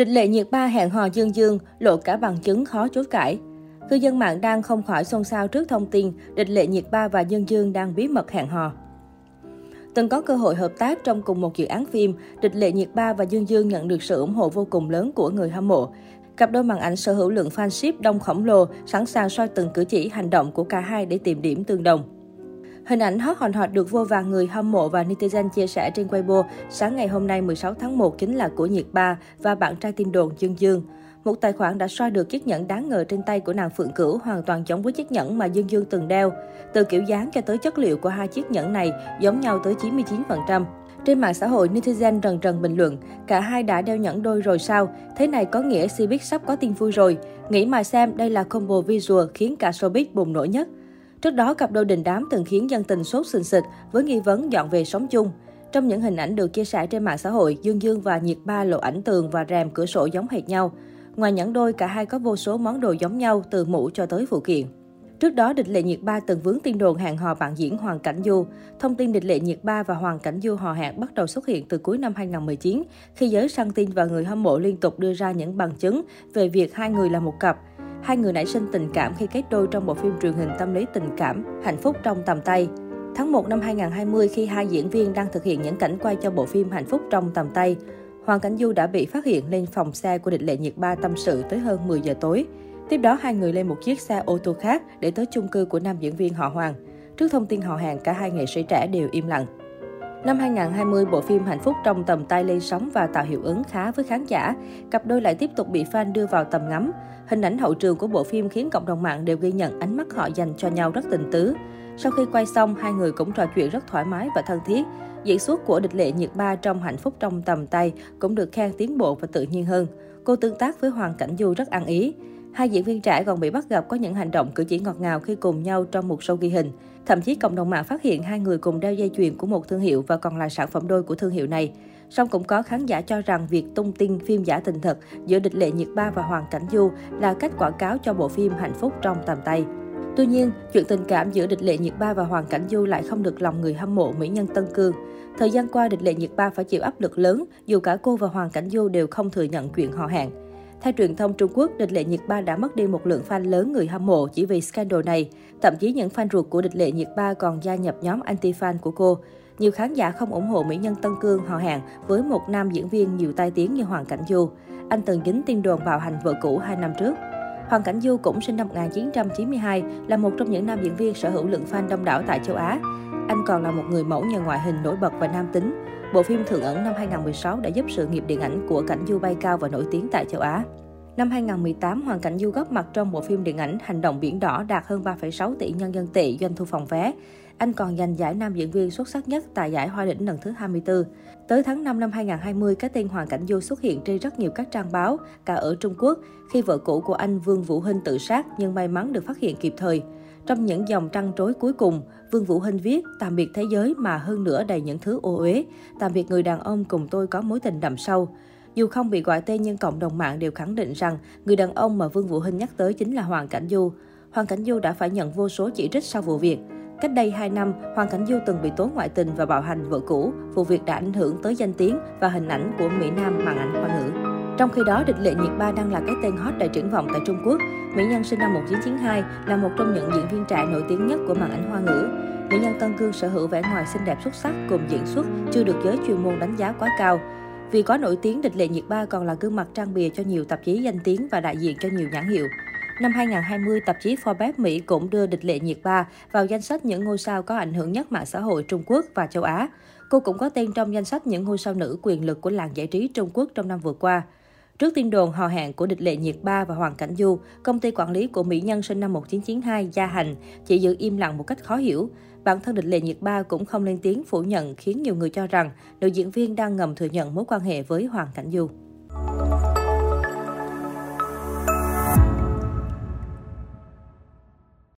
Địch lệ nhiệt ba hẹn hò Dương Dương, lộ cả bằng chứng khó chối cãi. Cư dân mạng đang không khỏi xôn xao trước thông tin địch lệ nhiệt ba và Dương Dương đang bí mật hẹn hò. Từng có cơ hội hợp tác trong cùng một dự án phim, Địch Lệ Nhiệt Ba và Dương Dương nhận được sự ủng hộ vô cùng lớn của người hâm mộ. Cặp đôi màn ảnh sở hữu lượng fanship đông khổng lồ, sẵn sàng soi từng cử chỉ hành động của cả hai để tìm điểm tương đồng. Hình ảnh hot hòn hot được vô vàng người hâm mộ và netizen chia sẻ trên Weibo sáng ngày hôm nay 16 tháng 1 chính là của Nhiệt Ba và bạn trai tin đồn Dương Dương. Một tài khoản đã soi được chiếc nhẫn đáng ngờ trên tay của nàng Phượng Cửu hoàn toàn giống với chiếc nhẫn mà Dương Dương từng đeo. Từ kiểu dáng cho tới chất liệu của hai chiếc nhẫn này giống nhau tới 99%. Trên mạng xã hội, netizen rần rần bình luận, cả hai đã đeo nhẫn đôi rồi sao? Thế này có nghĩa Cbiz sắp có tin vui rồi. Nghĩ mà xem, đây là combo visual khiến cả showbiz bùng nổ nhất. Trước đó, cặp đôi đình đám từng khiến dân tình sốt sình sịch với nghi vấn dọn về sống chung. Trong những hình ảnh được chia sẻ trên mạng xã hội, Dương Dương và Nhiệt Ba lộ ảnh tường và rèm cửa sổ giống hệt nhau. Ngoài nhẫn đôi, cả hai có vô số món đồ giống nhau từ mũ cho tới phụ kiện. Trước đó, Địch Lệ Nhiệt Ba từng vướng tin đồn hẹn hò bạn diễn Hoàng Cảnh Du. Thông tin Địch Lệ Nhiệt Ba và Hoàng Cảnh Du hò hẹn bắt đầu xuất hiện từ cuối năm 2019, khi giới săn tin và người hâm mộ liên tục đưa ra những bằng chứng về việc hai người là một cặp. Hai người nảy sinh tình cảm khi kết đôi trong bộ phim truyền hình tâm lý tình cảm Hạnh phúc trong tầm tay. Tháng 1 năm 2020, khi hai diễn viên đang thực hiện những cảnh quay cho bộ phim Hạnh phúc trong tầm tay, Hoàng Cảnh Du đã bị phát hiện lên phòng xe của địch lệ nhiệt ba tâm sự tới hơn 10 giờ tối. Tiếp đó, hai người lên một chiếc xe ô tô khác để tới chung cư của nam diễn viên họ Hoàng. Trước thông tin họ hàng, cả hai nghệ sĩ trẻ đều im lặng. Năm 2020, bộ phim Hạnh phúc trong tầm tay lên sóng và tạo hiệu ứng khá với khán giả. Cặp đôi lại tiếp tục bị fan đưa vào tầm ngắm. Hình ảnh hậu trường của bộ phim khiến cộng đồng mạng đều ghi nhận ánh mắt họ dành cho nhau rất tình tứ. Sau khi quay xong, hai người cũng trò chuyện rất thoải mái và thân thiết. Diễn xuất của địch lệ nhiệt ba trong hạnh phúc trong tầm tay cũng được khen tiến bộ và tự nhiên hơn. Cô tương tác với Hoàng Cảnh Du rất ăn ý. Hai diễn viên trẻ còn bị bắt gặp có những hành động cử chỉ ngọt ngào khi cùng nhau trong một show ghi hình. Thậm chí cộng đồng mạng phát hiện hai người cùng đeo dây chuyền của một thương hiệu và còn là sản phẩm đôi của thương hiệu này. Song cũng có khán giả cho rằng việc tung tin phim giả tình thật giữa địch lệ nhiệt ba và Hoàng Cảnh Du là cách quảng cáo cho bộ phim Hạnh phúc trong tầm tay. Tuy nhiên, chuyện tình cảm giữa địch lệ nhiệt ba và Hoàng Cảnh Du lại không được lòng người hâm mộ mỹ nhân Tân Cương. Thời gian qua, địch lệ nhiệt ba phải chịu áp lực lớn dù cả cô và Hoàng Cảnh Du đều không thừa nhận chuyện họ hẹn. Theo truyền thông Trung Quốc, địch lệ nhiệt ba đã mất đi một lượng fan lớn người hâm mộ chỉ vì scandal này. Thậm chí những fan ruột của địch lệ nhiệt ba còn gia nhập nhóm anti-fan của cô. Nhiều khán giả không ủng hộ mỹ nhân Tân Cương họ hẹn với một nam diễn viên nhiều tai tiếng như Hoàng Cảnh Du. Anh từng dính tin đồn bạo hành vợ cũ hai năm trước. Hoàng Cảnh Du cũng sinh năm 1992, là một trong những nam diễn viên sở hữu lượng fan đông đảo tại châu Á. Anh còn là một người mẫu nhờ ngoại hình nổi bật và nam tính. Bộ phim Thượng ẩn năm 2016 đã giúp sự nghiệp điện ảnh của Cảnh Du bay cao và nổi tiếng tại châu Á. Năm 2018, Hoàng Cảnh Du góp mặt trong bộ phim điện ảnh Hành động biển đỏ đạt hơn 3,6 tỷ nhân dân tệ doanh thu phòng vé. Anh còn giành giải nam diễn viên xuất sắc nhất tại giải Hoa đỉnh lần thứ 24. Tới tháng 5 năm 2020, cái tên Hoàng Cảnh Du xuất hiện trên rất nhiều các trang báo, cả ở Trung Quốc, khi vợ cũ của anh Vương Vũ Hinh tự sát nhưng may mắn được phát hiện kịp thời. Trong những dòng trăng trối cuối cùng, Vương Vũ Hinh viết tạm biệt thế giới mà hơn nữa đầy những thứ ô uế, tạm biệt người đàn ông cùng tôi có mối tình đậm sâu. Dù không bị gọi tên nhưng cộng đồng mạng đều khẳng định rằng người đàn ông mà Vương Vũ Hinh nhắc tới chính là Hoàng Cảnh Du. Hoàng Cảnh Du đã phải nhận vô số chỉ trích sau vụ việc. Cách đây 2 năm, Hoàng Cảnh Du từng bị tố ngoại tình và bạo hành vợ cũ. Vụ việc đã ảnh hưởng tới danh tiếng và hình ảnh của Mỹ Nam màn ảnh hoa ngữ. Trong khi đó, địch lệ nhiệt ba đang là cái tên hot đầy triển vọng tại Trung Quốc. Mỹ Nhân sinh năm 1992 là một trong những diễn viên trẻ nổi tiếng nhất của màn ảnh hoa ngữ. Mỹ Nhân Tân Cương sở hữu vẻ ngoài xinh đẹp xuất sắc cùng diễn xuất chưa được giới chuyên môn đánh giá quá cao. Vì có nổi tiếng, địch lệ nhiệt ba còn là gương mặt trang bìa cho nhiều tạp chí danh tiếng và đại diện cho nhiều nhãn hiệu. Năm 2020, tạp chí Forbes Mỹ cũng đưa địch lệ nhiệt ba vào danh sách những ngôi sao có ảnh hưởng nhất mạng xã hội Trung Quốc và châu Á. Cô cũng có tên trong danh sách những ngôi sao nữ quyền lực của làng giải trí Trung Quốc trong năm vừa qua. Trước tin đồn hò hẹn của địch lệ nhiệt ba và Hoàng Cảnh Du, công ty quản lý của mỹ nhân sinh năm 1992 Gia Hành chỉ giữ im lặng một cách khó hiểu. Bản thân địch lệ nhiệt ba cũng không lên tiếng phủ nhận khiến nhiều người cho rằng nữ diễn viên đang ngầm thừa nhận mối quan hệ với Hoàng Cảnh Du.